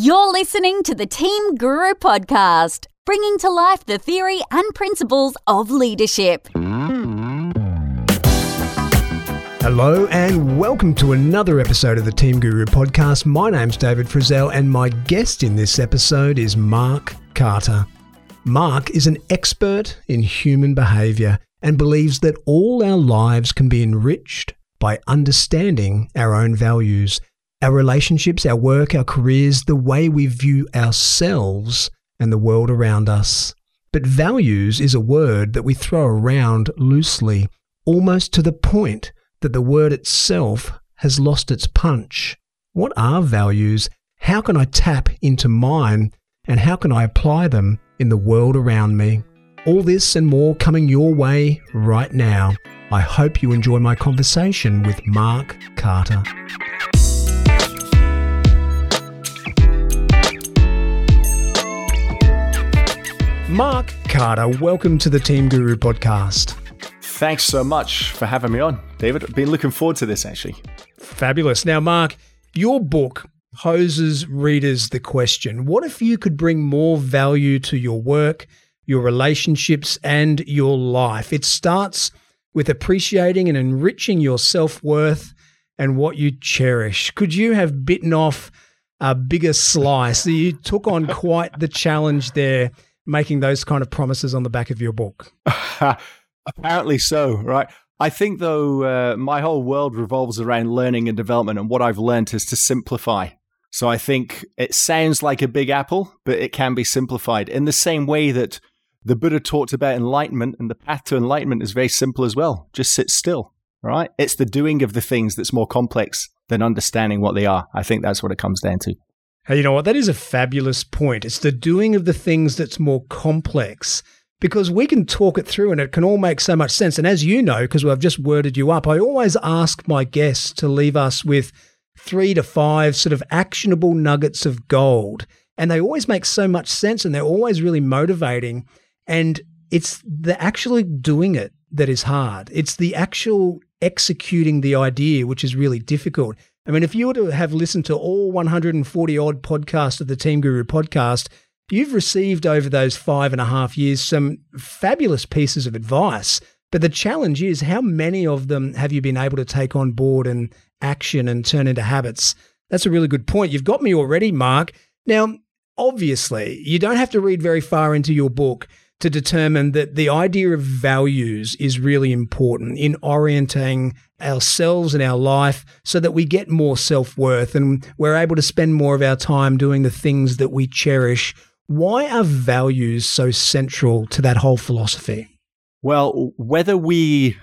You're listening to the Team Guru podcast, bringing to life the theory and principles of leadership. Hello, and welcome to another episode of the Team Guru podcast. My name's David Frizzell, and my guest in this episode is Mark Carter. Mark is an expert in human behavior and believes that all our lives can be enriched by understanding our own values our relationships, our work, our careers, the way we view ourselves and the world around us. But values is a word that we throw around loosely, almost to the point that the word itself has lost its punch. What are values? How can I tap into mine? And how can I apply them in the world around me? All this and more coming your way right now. I hope you enjoy my conversation with Mark Carter. Mark Carter, welcome to the Team Guru podcast. Thanks so much for having me on, David. I've been looking forward to this actually. Fabulous. Now, Mark, your book poses readers the question what if you could bring more value to your work, your relationships, and your life? It starts with appreciating and enriching your self worth and what you cherish. Could you have bitten off a bigger slice? You took on quite the challenge there making those kind of promises on the back of your book. Apparently so, right? I think, though, uh, my whole world revolves around learning and development, and what I've learned is to simplify. So I think it sounds like a big apple, but it can be simplified in the same way that the Buddha talked about enlightenment, and the path to enlightenment is very simple as well. Just sit still, right? It's the doing of the things that's more complex than understanding what they are. I think that's what it comes down to. Hey, you know what? That is a fabulous point. It's the doing of the things that's more complex because we can talk it through and it can all make so much sense. And as you know, because I've just worded you up, I always ask my guests to leave us with three to five sort of actionable nuggets of gold. And they always make so much sense and they're always really motivating. And it's the actually doing it that is hard. It's the actual executing the idea, which is really difficult. I mean, if you were to have listened to all 140 odd podcasts of the Team Guru podcast, you've received over those five and a half years some fabulous pieces of advice. But the challenge is how many of them have you been able to take on board and action and turn into habits? That's a really good point. You've got me already, Mark. Now, obviously, you don't have to read very far into your book to determine that the idea of values is really important in orienting ourselves and our life so that we get more self worth and we're able to spend more of our time doing the things that we cherish. Why are values so central to that whole philosophy? Well, whether we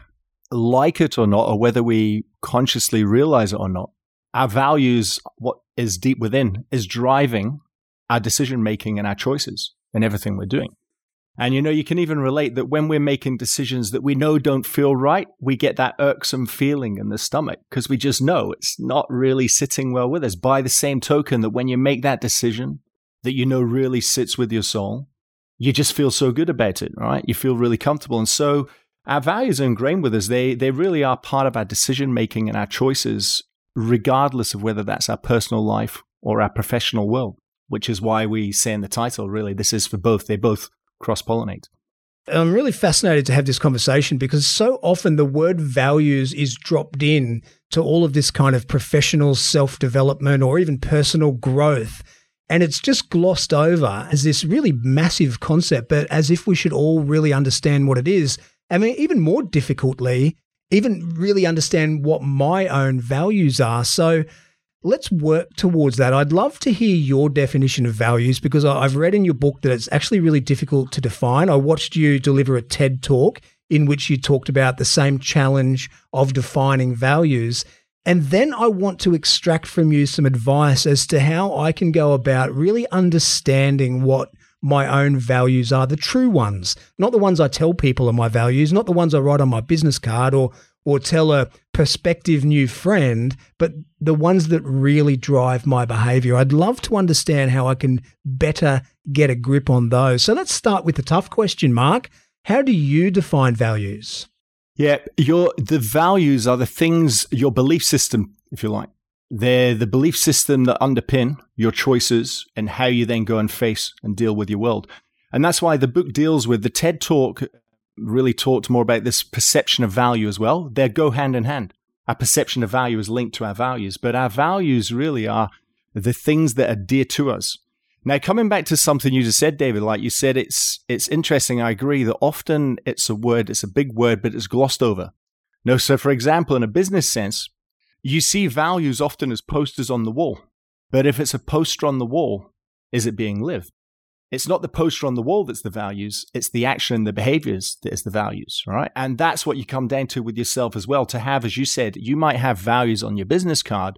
like it or not, or whether we consciously realize it or not, our values, what is deep within, is driving our decision making and our choices and everything we're doing. And you know, you can even relate that when we're making decisions that we know don't feel right, we get that irksome feeling in the stomach because we just know it's not really sitting well with us. By the same token, that when you make that decision that you know really sits with your soul, you just feel so good about it, right? You feel really comfortable. And so our values are ingrained with us. They, they really are part of our decision making and our choices, regardless of whether that's our personal life or our professional world, which is why we say in the title, really, this is for both. They both cross pollinate. I'm really fascinated to have this conversation because so often the word values is dropped in to all of this kind of professional self development or even personal growth. And it's just glossed over as this really massive concept, but as if we should all really understand what it is. I mean, even more difficultly, even really understand what my own values are. So let's work towards that. I'd love to hear your definition of values because I've read in your book that it's actually really difficult to define. I watched you deliver a TED talk in which you talked about the same challenge of defining values. And then I want to extract from you some advice as to how I can go about really understanding what my own values are, the true ones, not the ones I tell people are my values, not the ones I write on my business card or or tell a prospective new friend, but the ones that really drive my behavior. I'd love to understand how I can better get a grip on those. So let's start with the tough question, Mark. How do you define values? Yeah, your the values are the things, your belief system, if you like. They're the belief system that underpin your choices and how you then go and face and deal with your world. And that's why the book deals with the TED talk really talked more about this perception of value as well. They go hand in hand. Our perception of value is linked to our values, but our values really are the things that are dear to us. Now, coming back to something you just said, David, like you said, it's it's interesting. I agree that often it's a word, it's a big word, but it's glossed over. No, so for example, in a business sense, you see values often as posters on the wall. But if it's a poster on the wall, is it being lived? It's not the poster on the wall that's the values, it's the action and the behaviors that is the values, right? And that's what you come down to with yourself as well. To have, as you said, you might have values on your business card,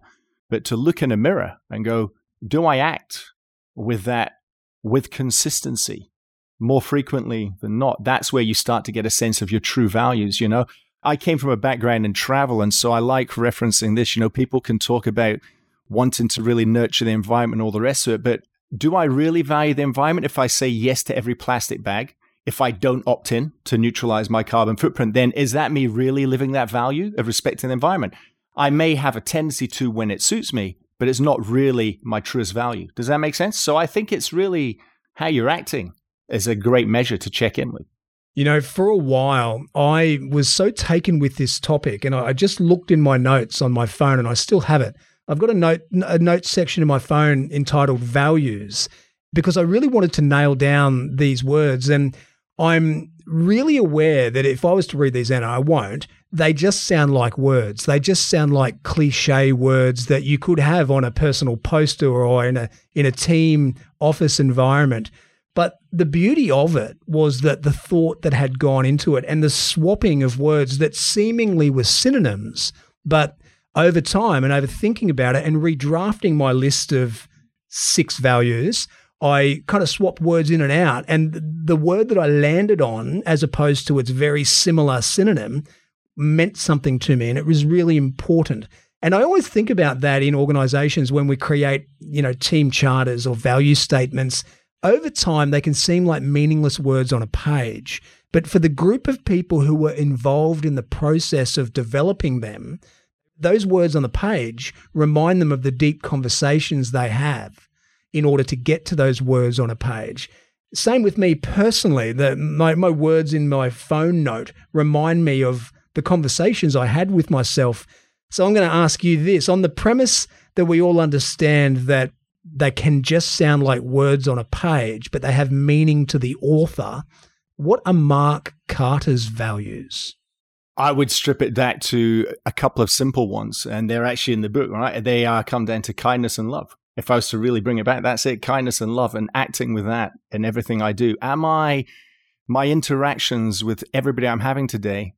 but to look in a mirror and go, do I act with that with consistency more frequently than not? That's where you start to get a sense of your true values, you know? I came from a background in travel, and so I like referencing this. You know, people can talk about wanting to really nurture the environment and all the rest of it, but do I really value the environment if I say yes to every plastic bag? If I don't opt in to neutralize my carbon footprint, then is that me really living that value of respecting the environment? I may have a tendency to when it suits me, but it's not really my truest value. Does that make sense? So I think it's really how you're acting is a great measure to check in with. You know, for a while, I was so taken with this topic, and I just looked in my notes on my phone, and I still have it. I've got a note a note section in my phone entitled values because I really wanted to nail down these words, and I'm really aware that if I was to read these out, I won't. They just sound like words. They just sound like cliche words that you could have on a personal poster or in a in a team office environment. But the beauty of it was that the thought that had gone into it and the swapping of words that seemingly were synonyms, but over time and over thinking about it and redrafting my list of six values, I kind of swapped words in and out. And the word that I landed on, as opposed to its very similar synonym, meant something to me. And it was really important. And I always think about that in organizations when we create, you know, team charters or value statements over time, they can seem like meaningless words on a page. But for the group of people who were involved in the process of developing them, those words on the page remind them of the deep conversations they have in order to get to those words on a page. Same with me personally. The, my, my words in my phone note remind me of the conversations I had with myself. So I'm going to ask you this on the premise that we all understand that they can just sound like words on a page, but they have meaning to the author. What are Mark Carter's values? I would strip it back to a couple of simple ones, and they're actually in the book, right? They are come down to kindness and love. If I was to really bring it back, that's it kindness and love, and acting with that in everything I do. Am I, my interactions with everybody I'm having today,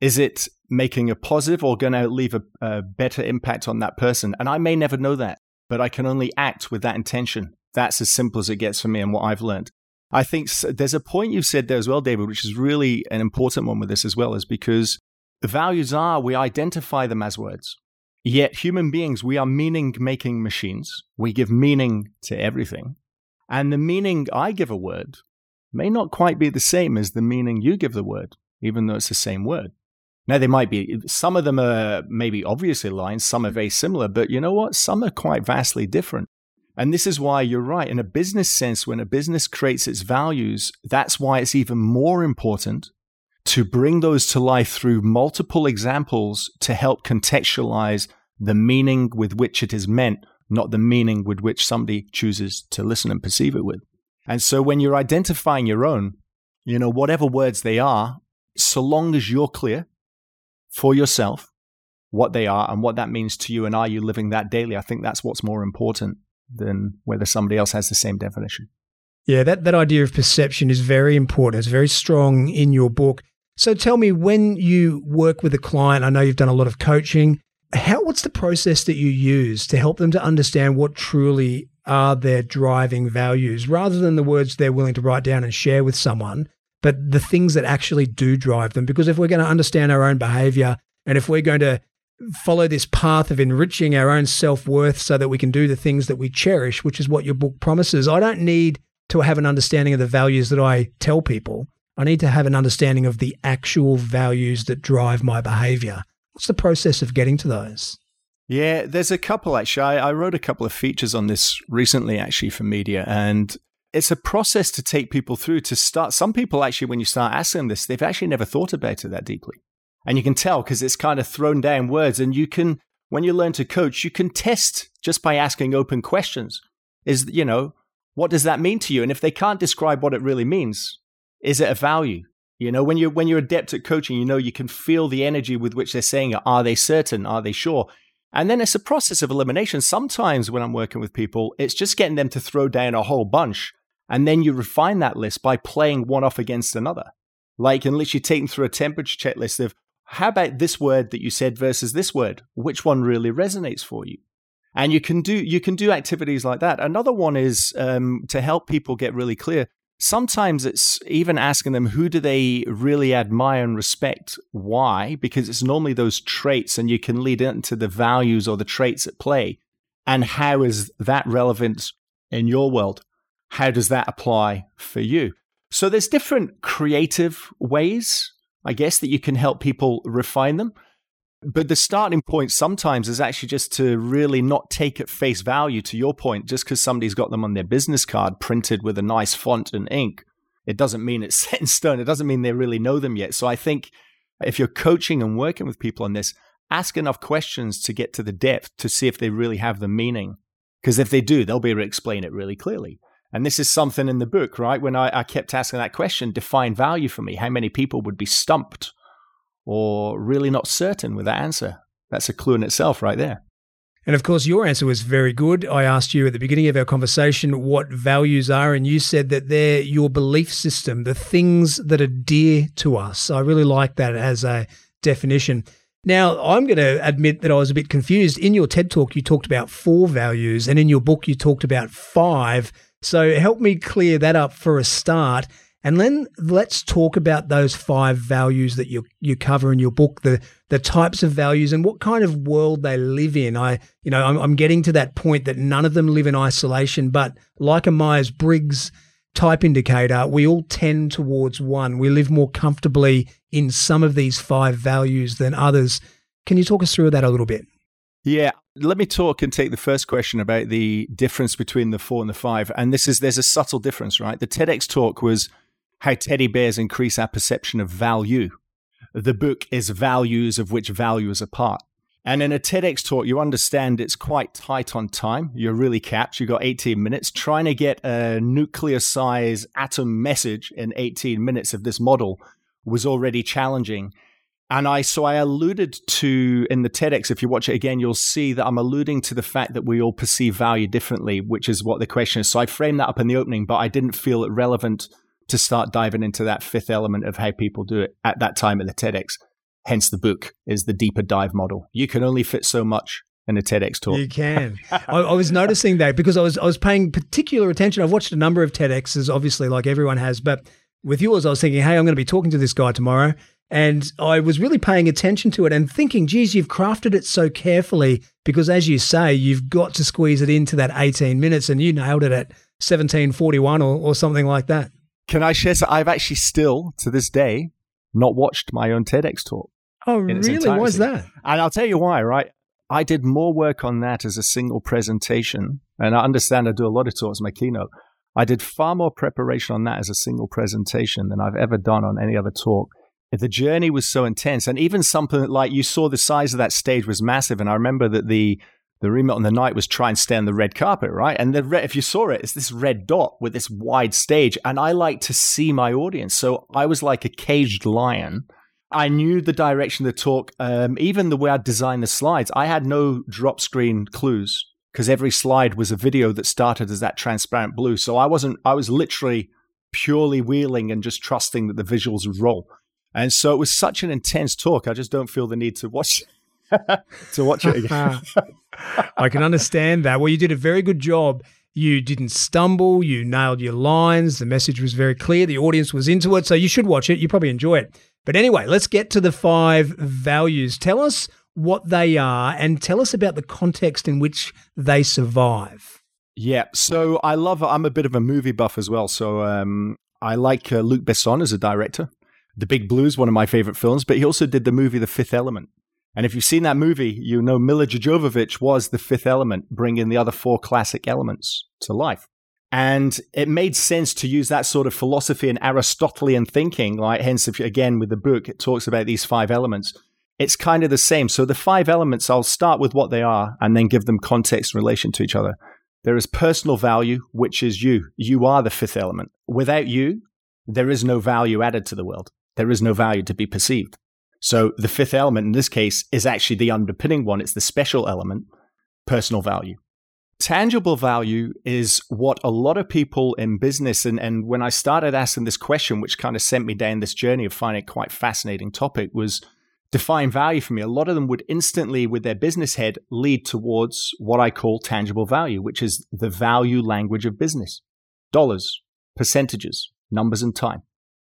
is it making a positive or going to leave a, a better impact on that person? And I may never know that but I can only act with that intention. That's as simple as it gets for me and what I've learned. I think there's a point you've said there as well, David, which is really an important one with this as well, is because the values are we identify them as words. Yet human beings, we are meaning making machines. We give meaning to everything. And the meaning I give a word may not quite be the same as the meaning you give the word, even though it's the same word. Now, they might be, some of them are maybe obviously aligned, some are very similar, but you know what? Some are quite vastly different. And this is why you're right. In a business sense, when a business creates its values, that's why it's even more important to bring those to life through multiple examples to help contextualize the meaning with which it is meant, not the meaning with which somebody chooses to listen and perceive it with. And so when you're identifying your own, you know, whatever words they are, so long as you're clear for yourself what they are and what that means to you and are you living that daily i think that's what's more important than whether somebody else has the same definition. Yeah that, that idea of perception is very important. It's very strong in your book. So tell me when you work with a client i know you've done a lot of coaching how what's the process that you use to help them to understand what truly are their driving values rather than the words they're willing to write down and share with someone but the things that actually do drive them. Because if we're going to understand our own behavior and if we're going to follow this path of enriching our own self worth so that we can do the things that we cherish, which is what your book promises, I don't need to have an understanding of the values that I tell people. I need to have an understanding of the actual values that drive my behavior. What's the process of getting to those? Yeah, there's a couple actually. I, I wrote a couple of features on this recently, actually, for media, and it's a process to take people through to start. Some people actually, when you start asking them this, they've actually never thought about it that deeply. And you can tell because it's kind of thrown down words. And you can, when you learn to coach, you can test just by asking open questions. Is, you know, what does that mean to you? And if they can't describe what it really means, is it a value? You know, when you're when you're adept at coaching, you know you can feel the energy with which they're saying it. Are they certain? Are they sure? And then it's a process of elimination. Sometimes when I'm working with people, it's just getting them to throw down a whole bunch. And then you refine that list by playing one off against another. Like, and literally taking through a temperature checklist of how about this word that you said versus this word? Which one really resonates for you? And you can do you can do activities like that. Another one is um, to help people get really clear. Sometimes it's even asking them who do they really admire and respect, why? Because it's normally those traits, and you can lead into the values or the traits at play. And how is that relevant in your world? How does that apply for you? So there's different creative ways, I guess, that you can help people refine them. But the starting point sometimes is actually just to really not take at face value, to your point, just because somebody's got them on their business card printed with a nice font and ink. It doesn't mean it's set in stone. It doesn't mean they really know them yet. So I think if you're coaching and working with people on this, ask enough questions to get to the depth to see if they really have the meaning. Because if they do, they'll be able to explain it really clearly. And this is something in the book, right? When I, I kept asking that question, define value for me. How many people would be stumped or really not certain with that answer? That's a clue in itself, right there. And of course, your answer was very good. I asked you at the beginning of our conversation what values are, and you said that they're your belief system, the things that are dear to us. I really like that as a definition. Now, I'm going to admit that I was a bit confused. In your TED talk, you talked about four values, and in your book, you talked about five. So help me clear that up for a start. And then let's talk about those five values that you you cover in your book, the the types of values and what kind of world they live in. I, you know, I'm, I'm getting to that point that none of them live in isolation, but like a Myers Briggs type indicator, we all tend towards one. We live more comfortably in some of these five values than others. Can you talk us through that a little bit? Yeah, let me talk and take the first question about the difference between the four and the five. And this is there's a subtle difference, right? The TEDx talk was how teddy bears increase our perception of value. The book is values of which value is a part. And in a TEDx talk, you understand it's quite tight on time. You're really capped. You've got 18 minutes. Trying to get a nuclear size atom message in 18 minutes of this model was already challenging. And I, so I alluded to in the TEDx, if you watch it again, you'll see that I'm alluding to the fact that we all perceive value differently, which is what the question is. So I framed that up in the opening, but I didn't feel it relevant to start diving into that fifth element of how people do it at that time at the TEDx. Hence, the book is the deeper dive model. You can only fit so much in a TEDx talk. You can. I, I, was noticing that because I was I was paying particular attention. I've watched a number of TEDx's, obviously, like everyone has, but with yours, I was thinking, hey, I'm going to be talking to this guy tomorrow. And I was really paying attention to it and thinking, geez, you've crafted it so carefully because, as you say, you've got to squeeze it into that 18 minutes and you nailed it at 1741 or, or something like that. Can I share? So I've actually still, to this day, not watched my own TEDx talk. Oh, really? Why is that? And I'll tell you why, right? I did more work on that as a single presentation. And I understand I do a lot of talks, my keynote. I did far more preparation on that as a single presentation than I've ever done on any other talk. The journey was so intense. And even something like you saw the size of that stage was massive. And I remember that the the remit on the night was try and stay on the red carpet, right? And the red, if you saw it, it's this red dot with this wide stage. And I like to see my audience. So I was like a caged lion. I knew the direction of the talk, um, even the way I designed the slides. I had no drop screen clues because every slide was a video that started as that transparent blue. So I wasn't, I was literally purely wheeling and just trusting that the visuals would roll. And so it was such an intense talk. I just don't feel the need to watch to watch it again. I can understand that. Well, you did a very good job. You didn't stumble. You nailed your lines. The message was very clear. The audience was into it. So you should watch it. You probably enjoy it. But anyway, let's get to the five values. Tell us what they are and tell us about the context in which they survive. Yeah. So I love, I'm a bit of a movie buff as well. So um, I like uh, Luc Besson as a director. The Big Blue is one of my favorite films, but he also did the movie The Fifth Element. And if you've seen that movie, you know Milla Jovovich was the fifth element, bringing the other four classic elements to life. And it made sense to use that sort of philosophy and Aristotelian thinking. Like, hence, if you, again, with the book, it talks about these five elements. It's kind of the same. So the five elements, I'll start with what they are and then give them context in relation to each other. There is personal value, which is you. You are the fifth element. Without you, there is no value added to the world. There is no value to be perceived. So the fifth element in this case is actually the underpinning one. It's the special element, personal value. Tangible value is what a lot of people in business, and, and when I started asking this question, which kind of sent me down this journey of finding it quite fascinating topic, was define value for me. A lot of them would instantly, with their business head, lead towards what I call tangible value, which is the value language of business dollars, percentages, numbers, and time.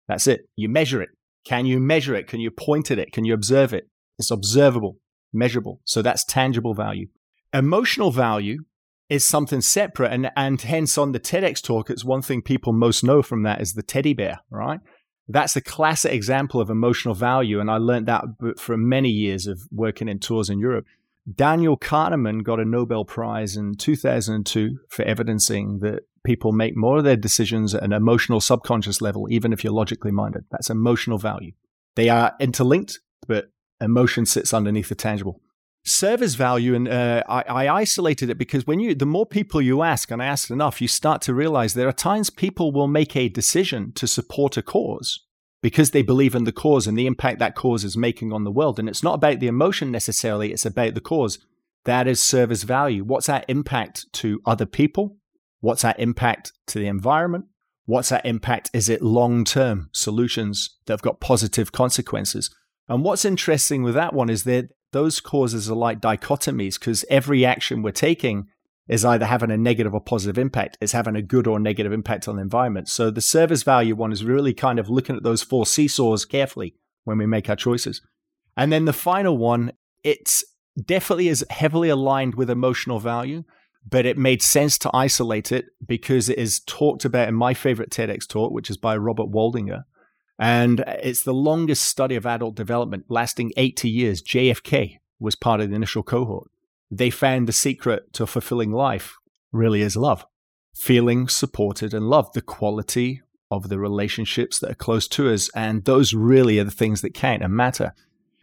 That's it. You measure it. Can you measure it? Can you point at it? Can you observe it? It's observable, measurable. So that's tangible value. Emotional value is something separate. And, and hence on the TEDx talk, it's one thing people most know from that is the teddy bear, right? That's a classic example of emotional value. And I learned that from many years of working in tours in Europe. Daniel Kahneman got a Nobel Prize in 2002 for evidencing that people make more of their decisions at an emotional subconscious level, even if you're logically minded. That's emotional value. They are interlinked, but emotion sits underneath the tangible. Service value, and uh, I, I, isolated it because when you, the more people you ask, and I asked enough, you start to realize there are times people will make a decision to support a cause because they believe in the cause and the impact that cause is making on the world. And it's not about the emotion necessarily, it's about the cause. That is service value. What's that impact to other people? What's that impact to the environment? What's that impact? Is it long term solutions that have got positive consequences? And what's interesting with that one is that those causes are like dichotomies because every action we're taking is either having a negative or positive impact. It's having a good or negative impact on the environment. So the service value one is really kind of looking at those four seesaws carefully when we make our choices. And then the final one, it's definitely is heavily aligned with emotional value but it made sense to isolate it because it is talked about in my favorite TEDx talk, which is by Robert Waldinger. And it's the longest study of adult development, lasting 80 years. JFK was part of the initial cohort. They found the secret to fulfilling life really is love, feeling supported and loved, the quality of the relationships that are close to us. And those really are the things that count and matter.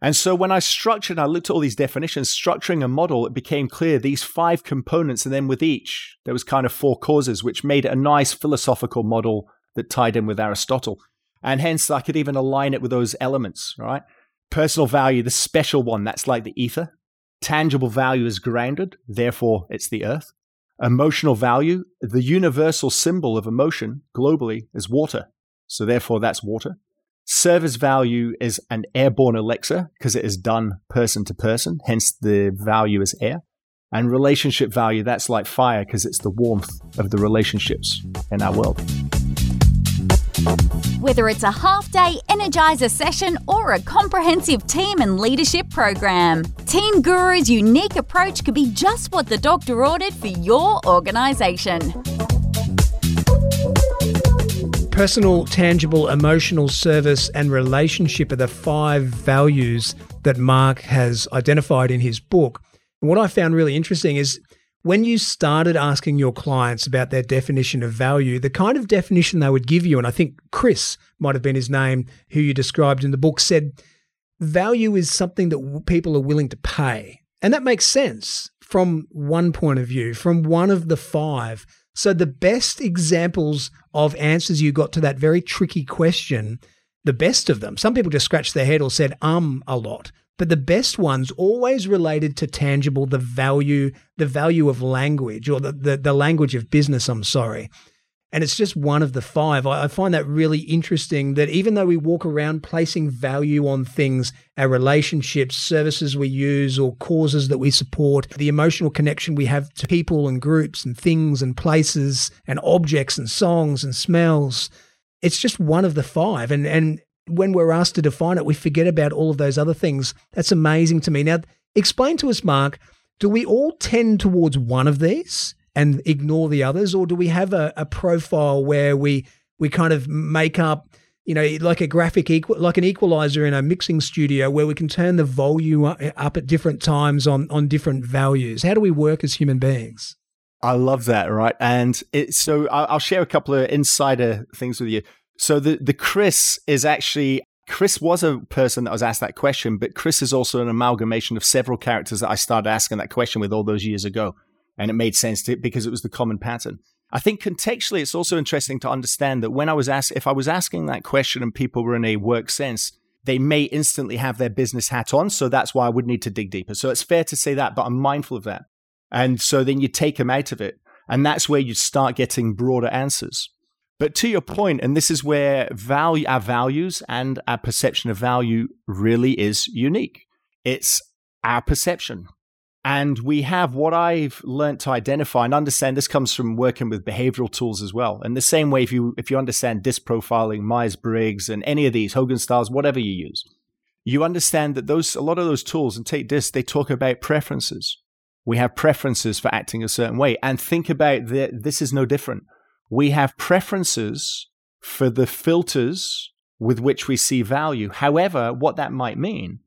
And so when I structured, I looked at all these definitions, structuring a model, it became clear these five components, and then with each, there was kind of four causes, which made it a nice philosophical model that tied in with Aristotle. And hence, I could even align it with those elements, right? Personal value, the special one, that's like the ether. Tangible value is grounded, therefore, it's the earth. Emotional value, the universal symbol of emotion globally is water. So, therefore, that's water. Service value is an airborne elixir because it is done person to person, hence the value is air. And relationship value, that's like fire because it's the warmth of the relationships in our world. Whether it's a half day Energizer session or a comprehensive team and leadership program, Team Guru's unique approach could be just what the doctor ordered for your organization personal, tangible, emotional service, and relationship are the five values that Mark has identified in his book. And what I found really interesting is when you started asking your clients about their definition of value, the kind of definition they would give you, and I think Chris might have been his name, who you described in the book, said value is something that people are willing to pay. And that makes sense from one point of view, from one of the five. So, the best examples of answers you got to that very tricky question, the best of them, some people just scratched their head or said um a lot, but the best ones always related to tangible, the value, the value of language or the, the, the language of business, I'm sorry. And it's just one of the five. I, find that really interesting that even though we walk around placing value on things, our relationships, services we use, or causes that we support, the emotional connection we have to people and groups and things and places and objects and songs and smells, it's just one of the five. And, and when we're asked to define it, we forget about all of those other things. That's amazing to me. Now, explain to us, Mark, do we all tend towards one of these? And ignore the others, or do we have a, a profile where we we kind of make up you know, like a graphic equal, like an equalizer in a mixing studio where we can turn the volume up at different times on on different values. How do we work as human beings? I love that, right? And it, so I'll share a couple of insider things with you. So the the Chris is actually Chris was a person that was asked that question, but Chris is also an amalgamation of several characters that I started asking that question with all those years ago, and it made sense to, because it was the common pattern. I think contextually, it's also interesting to understand that when I was asked, if I was asking that question and people were in a work sense, they may instantly have their business hat on. So that's why I would need to dig deeper. So it's fair to say that, but I'm mindful of that. And so then you take them out of it. And that's where you start getting broader answers. But to your point, and this is where value, our values and our perception of value really is unique. It's our perception. And we have what I've learned to identify and understand. This comes from working with behavioral tools as well. And the same way, if you if you understand DISC profiling, Myers Briggs, and any of these Hogan styles, whatever you use, you understand that those a lot of those tools and take DISC, they talk about preferences. We have preferences for acting a certain way, and think about that. This is no different. We have preferences for the filters with which we see value. However, what that might mean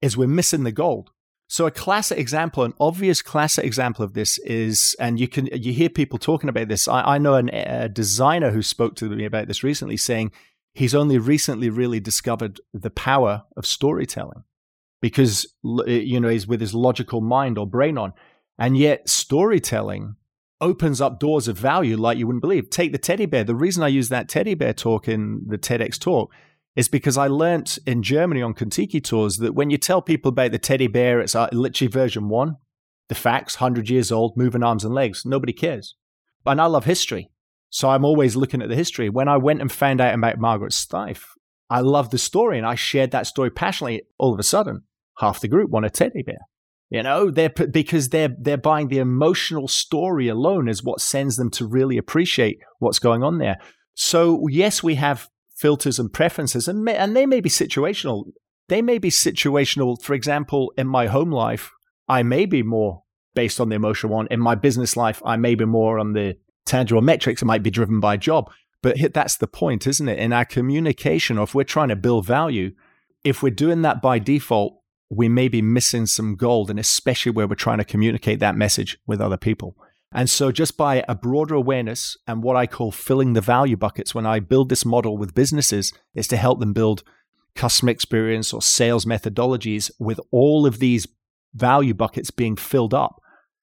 is we're missing the gold so a classic example, an obvious classic example of this is, and you can you hear people talking about this. I, I know an, a designer who spoke to me about this recently, saying he's only recently really discovered the power of storytelling because eh, you know he's with his logical mind or brain on, and yet storytelling opens up doors of value like you wouldn't believe. Take the teddy bear. The reason I use that teddy bear talk in the TEDx talk is because I learnt in Germany on Contiki tours that when you tell people about the teddy bear, it's uh, literally version one, the facts, 100 years old, moving arms and legs. Nobody cares. And I love history. So I'm always looking at the history. When I went and found out about Margaret Steiff, I loved the story and I shared that story passionately. All of a sudden, half the group want a teddy bear. You know, they're because they're they're buying the emotional story alone is what sends them to really appreciate what's going on there. So yes, we have filters and preferences, and, may, and they may be situational. They may be situational. For example, in my home life, I may be more based on the emotional one. In my business life, I may be more on the tangible metrics. It might be driven by job. But that's the point, isn't it? In our communication, or if we're trying to build value, if we're doing that by default, we may be missing some gold, and especially where we're trying to communicate that message with other people. And so, just by a broader awareness and what I call filling the value buckets, when I build this model with businesses, is to help them build customer experience or sales methodologies with all of these value buckets being filled up.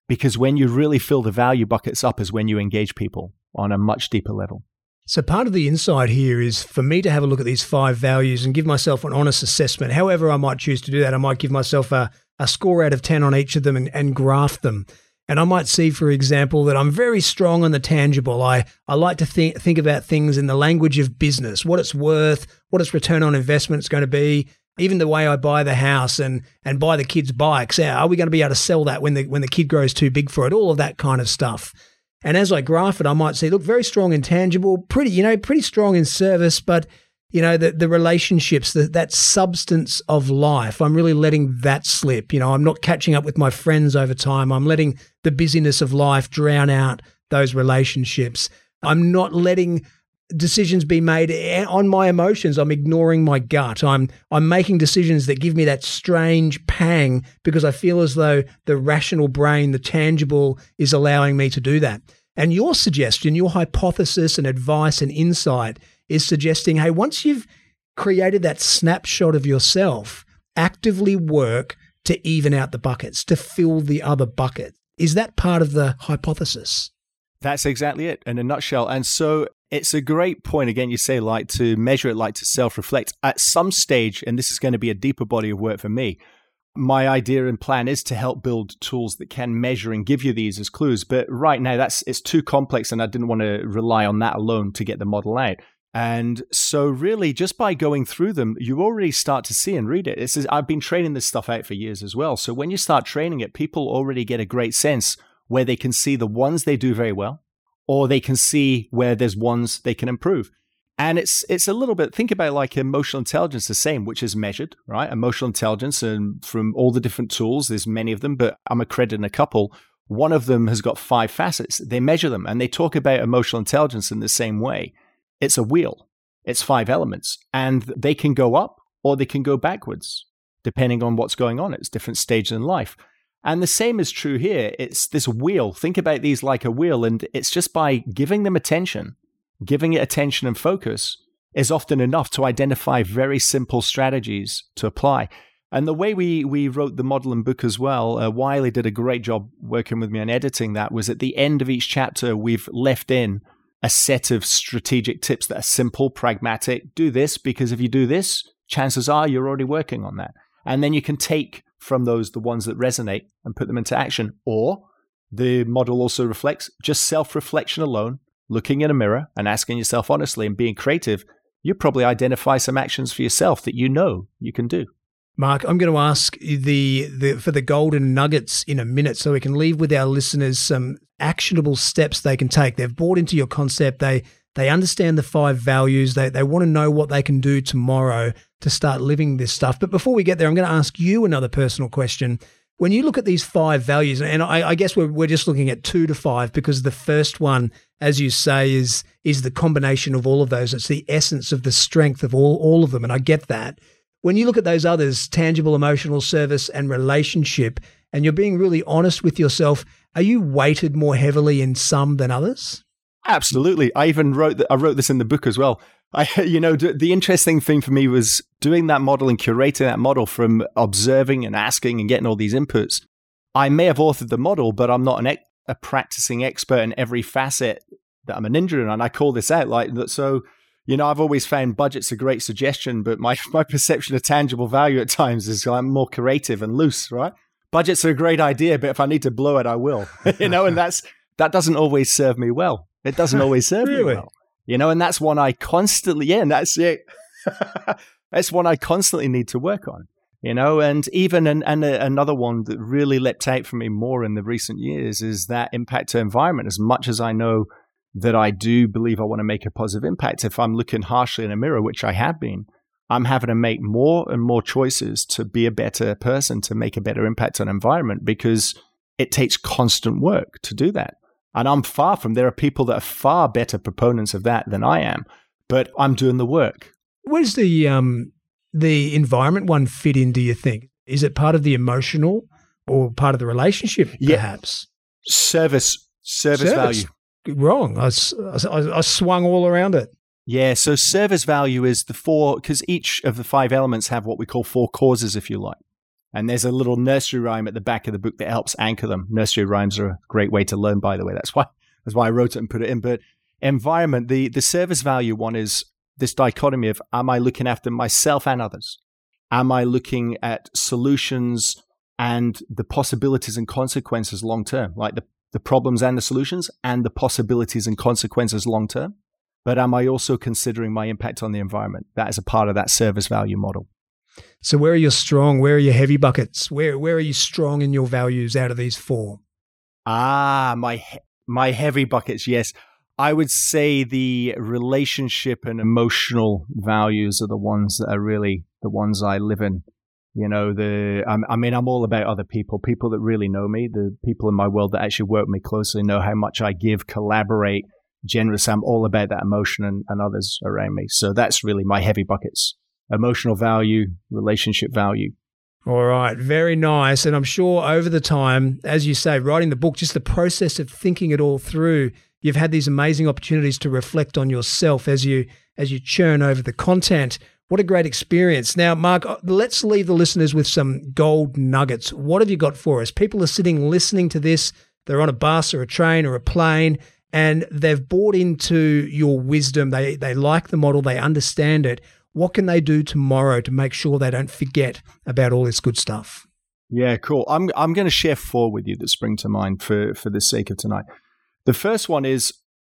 Because when you really fill the value buckets up, is when you engage people on a much deeper level. So, part of the insight here is for me to have a look at these five values and give myself an honest assessment. However, I might choose to do that, I might give myself a, a score out of 10 on each of them and, and graph them. And I might see, for example, that I'm very strong on the tangible. I, I like to think, think about things in the language of business, what it's worth, what its return on investment is going to be, even the way I buy the house and, and buy the kids' bikes. Are we going to be able to sell that when the, when the kid grows too big for it? All of that kind of stuff. And as I graph it, I might see, look, very strong in tangible, pretty, you know, pretty strong in service, but you know the, the relationships the, that substance of life. I'm really letting that slip. You know i'm not catching up with my friends over time. I'm letting the busyness of life drown out those relationships. I'm not letting decisions be made on my emotions. I'm ignoring my gut. I'm i'm making decisions that give me that strange pang because i feel as though the rational brain the tangible is allowing me to do that. And your suggestion your hypothesis and advice and insight is suggesting hey, once you've created that snapshot of yourself, actively work to even out the buckets, to fill the other bucket. Is that part of the hypothesis? That's exactly it in a nutshell. And so it's a great point. Again, you say like to measure it, like to self reflect. At some stage, and this is going to be a deeper body of work for me, my idea and plan is to help build tools that can measure and give you these as clues. But right now, that's it's too complex, and I didn't want to rely on that alone to get the model out. And so, really, just by going through them, you already start to see and read it. This is, I've been training this stuff out for years as well. So, when you start training it, people already get a great sense where they can see the ones they do very well, or they can see where there's ones they can improve. And it's it's a little bit think about like emotional intelligence the same, which is measured, right? Emotional intelligence and from all the different tools, there's many of them, but I'm accrediting a couple. One of them has got five facets. They measure them and they talk about emotional intelligence in the same way it's a wheel. It's five elements, and they can go up or they can go backwards, depending on what's going on. It's different stages in life. And the same is true here. It's this wheel. Think about these like a wheel, and it's just by giving them attention, giving it attention and focus is often enough to identify very simple strategies to apply. And the way we we wrote the model and book as well, uh, Wiley did a great job working with me on editing that. Was at the end of each chapter, we've left in a set of strategic tips that are simple, pragmatic. Do this because if you do this, chances are you're already working on that. And then you can take from those the ones that resonate and put them into action. Or the model also reflects just self reflection alone, looking in a mirror and asking yourself honestly and being creative. You probably identify some actions for yourself that you know you can do. Mark, I'm going to ask the, the for the golden nuggets in a minute so we can leave with our listeners some actionable steps they can take. They've bought into your concept. They they understand the five values. They they want to know what they can do tomorrow to start living this stuff. But before we get there, I'm going to ask you another personal question. When you look at these five values, and I, I guess we're, we're just looking at two to five because the first one, as you say, is is the combination of all of those. It's the essence of the strength of all all of them, and I get that when you look at those others, tangible, emotional, service, and relationship, and you're being really honest with yourself, are you weighted more heavily in some than others? Absolutely. I even wrote that. I wrote this in the book as well. I, you know, the interesting thing for me was doing that model and curating that model from observing and asking and getting all these inputs. I may have authored the model, but I'm not an practicing expert in every facet that I'm a ninja in. And I call this out like that. So you know, I've always found budget's a great suggestion, but my, my perception of tangible value at times is I'm more creative and loose, right? Budgets are a great idea, but if I need to blow it, I will. you know, and that's that doesn't always serve me well. It doesn't always serve really? me well. You know, and that's one I constantly, yeah, and that's it. that's one I constantly need to work on. You know, and even an, and a, another one that really leapt out for me more in the recent years is that impact to environment. As much as I know that I do believe I want to make a positive impact, if I'm looking harshly in a mirror, which I have been, I'm having to make more and more choices to be a better person, to make a better impact on environment because it takes constant work to do that. And I'm far from there are people that are far better proponents of that than I am, but I'm doing the work. Where's the um the environment one fit in, do you think? Is it part of the emotional or part of the relationship, perhaps? Yeah. Service, service, service, value wrong. I, I, I swung all around it. Yeah, so service value is the four, because each of the five elements have what we call four causes, if you like. And there's a little nursery rhyme at the back of the book that helps anchor them. Nursery rhymes are a great way to learn, by the way. That's why that's why I wrote it and put it in. But environment, the the service value one is this dichotomy of am I looking after myself and others? Am I looking at solutions and the possibilities and consequences long term, like the the problems and the solutions and the possibilities and consequences long term? But am I also considering my impact on the environment? That is a part of that service value model. So where are you strong? Where are your heavy buckets? Where where are you strong in your values out of these four? Ah, my my heavy buckets. Yes, I would say the relationship and emotional values are the ones that are really the ones I live in. You know, the um, I mean, I'm all about other people, people that really know me, the people in my world that actually work with me closely, know how much I give, collaborate, generous. I'm all about that emotion and, and others around me. So that's really my heavy buckets: emotional value, relationship value. All right, very nice. And I'm sure over the time, as you say, writing the book, just the process of thinking it all through, you've had these amazing opportunities to reflect on yourself as you as you churn over the content. What a great experience. Now, Mark, uh, let's leave the listeners with some gold nuggets. What have you got for us? People are sitting listening to this. They're on a bus or a train or a plane and they've bought into your wisdom. They, they like the model, they understand it. What can they do tomorrow to make sure they don't forget about all this good stuff? Yeah, cool. I'm, I'm going to share four with you that spring to mind for, for the sake of tonight. The first one is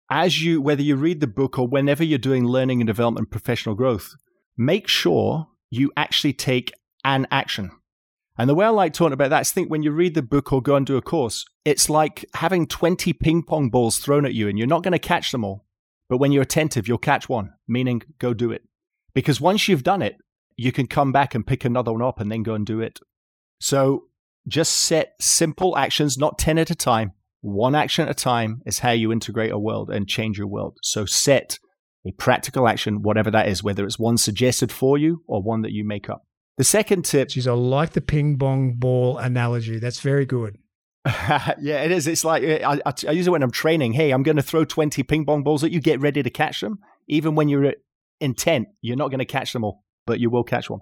as you, whether you read the book or whenever you're doing learning and development, professional growth, make sure you actually take an action. And the way I like talking about that is think when you read the book or go and do a course, it's like having 20 ping pong balls thrown at you and you're not going to catch them all. But when you're attentive, you'll catch one, meaning go do it. Because once you've done it, you can come back and pick another one up and then go and do it. So just set simple actions, not 10 at a time. One action at a time is how you integrate a world and change your world. So set a practical action, whatever that is, whether it's one suggested for you or one that you make up. The second tip. Geez, I like the ping pong ball analogy. That's very good. yeah, it is. It's like I, I, I, use it when I'm training. Hey, I'm going to throw 20 ping pong balls at you. Get ready to catch them. Even when you're intent, you're not going to catch them all, but you will catch one.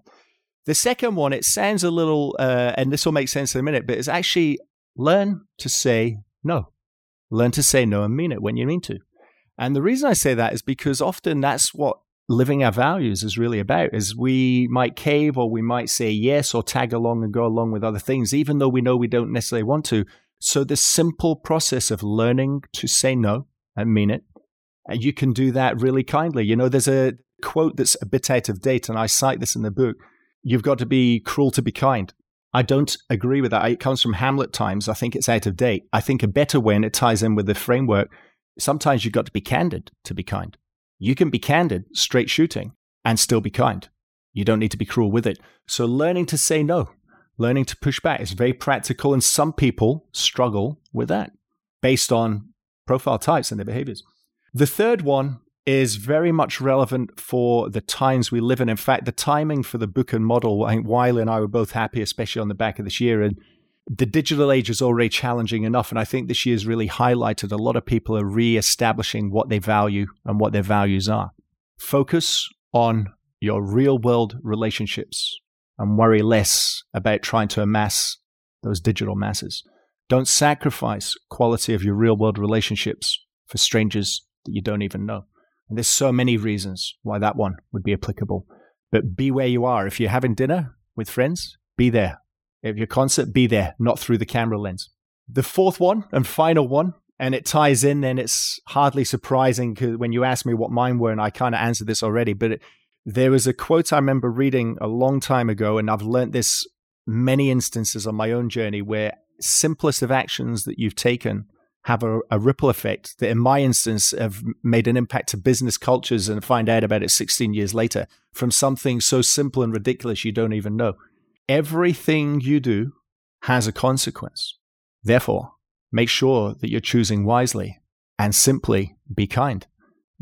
The second one, it sounds a little, uh, and this will make sense in a minute, but it's actually learn to say no. Learn to say no and mean it when you mean to. And the reason I say that is because often that's what living our values is really about is we might cave or we might say yes or tag along and go along with other things even though we know we don't necessarily want to. So the simple process of learning to say no and mean it and you can do that really kindly. You know there's a quote that's a bit out of date and i cite this in the book you've got to be cruel to be kind. I don't agree with that. It comes from hamlet times. I think it's out of date. I think a better way and it ties in with the framework sometimes you've got to be candid to be kind you can be candid, straight shooting, and still be kind. You don't need to be cruel with it. So, learning to say no, learning to push back is very practical, and some people struggle with that based on profile types and their behaviors. The third one is very much relevant for the times we live in. In fact, the timing for the book and model, I think Wiley and I were both happy, especially on the back of this year. And the digital age is already challenging enough. And I think this year's really highlighted a lot of people are re-establishing what they value and what their values are. Focus on your real world relationships and worry less about trying to amass those digital masses. Don't sacrifice quality of your real world relationships for strangers that you don't even know. And there's so many reasons why that one would be applicable. But be where you are. If you're having dinner with friends, be there. If your concert, be there, not through the camera lens. The fourth one and final one, and it ties in, and it's hardly surprising because when you ask me what mine were, and I kind of answered this already, but it, there was a quote I remember reading a long time ago, and I've learned this many instances on my own journey where simplest of actions that you've taken have a, a, ripple effect that in my instance have made an impact to business cultures and find out about it 16 years later from something so simple and ridiculous you don't even know everything you do has a consequence. Therefore, make sure that you're choosing wisely and simply be kind.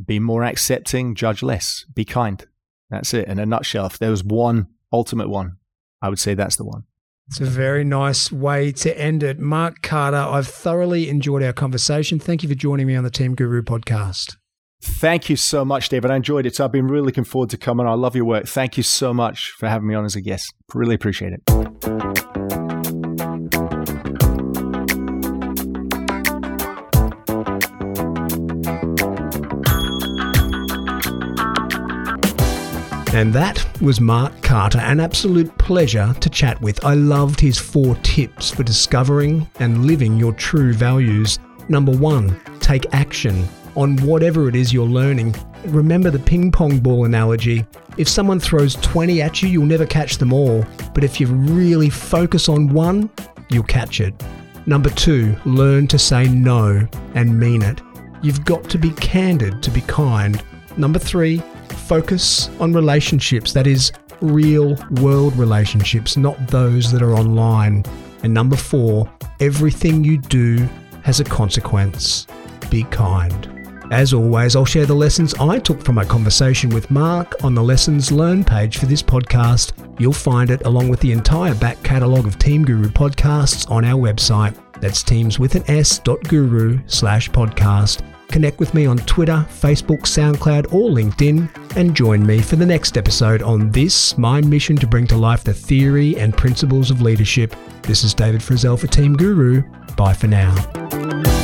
Be more accepting, judge less, be kind. That's it in a nutshell. If there was one ultimate one, I would say that's the one. It's a very nice way to end it. Mark Carter, I've thoroughly enjoyed our conversation. Thank you for joining me on the Team Guru podcast. Thank you so much, David. I enjoyed it. So I've been really looking forward to coming. I love your work. Thank you so much for having me on as a guest. Really appreciate it. And that was Mark Carter, an absolute pleasure to chat with. I loved his four tips for discovering and living your true values. Number one, take action on whatever it is you're learning. Remember the ping pong ball analogy. If someone throws 20 at you, you'll never catch them all. But if you really focus on one, you'll catch it. Number two, learn to say no and mean it. You've got to be candid to be kind. Number three, focus on relationships, that is, real world relationships, not those that are online. And number four, everything you do has a consequence. Be kind. As always, I'll share the lessons I took from my conversation with Mark on the Lessons Learned page for this podcast. You'll find it along with the entire back catalogue of Team Guru podcasts on our website. That's teams with an S dot guru slash podcast. Connect with me on Twitter, Facebook, SoundCloud, or LinkedIn, and join me for the next episode on this, my mission to bring to life the theory and principles of leadership. This is David Frizzell for Team Guru. Bye for now.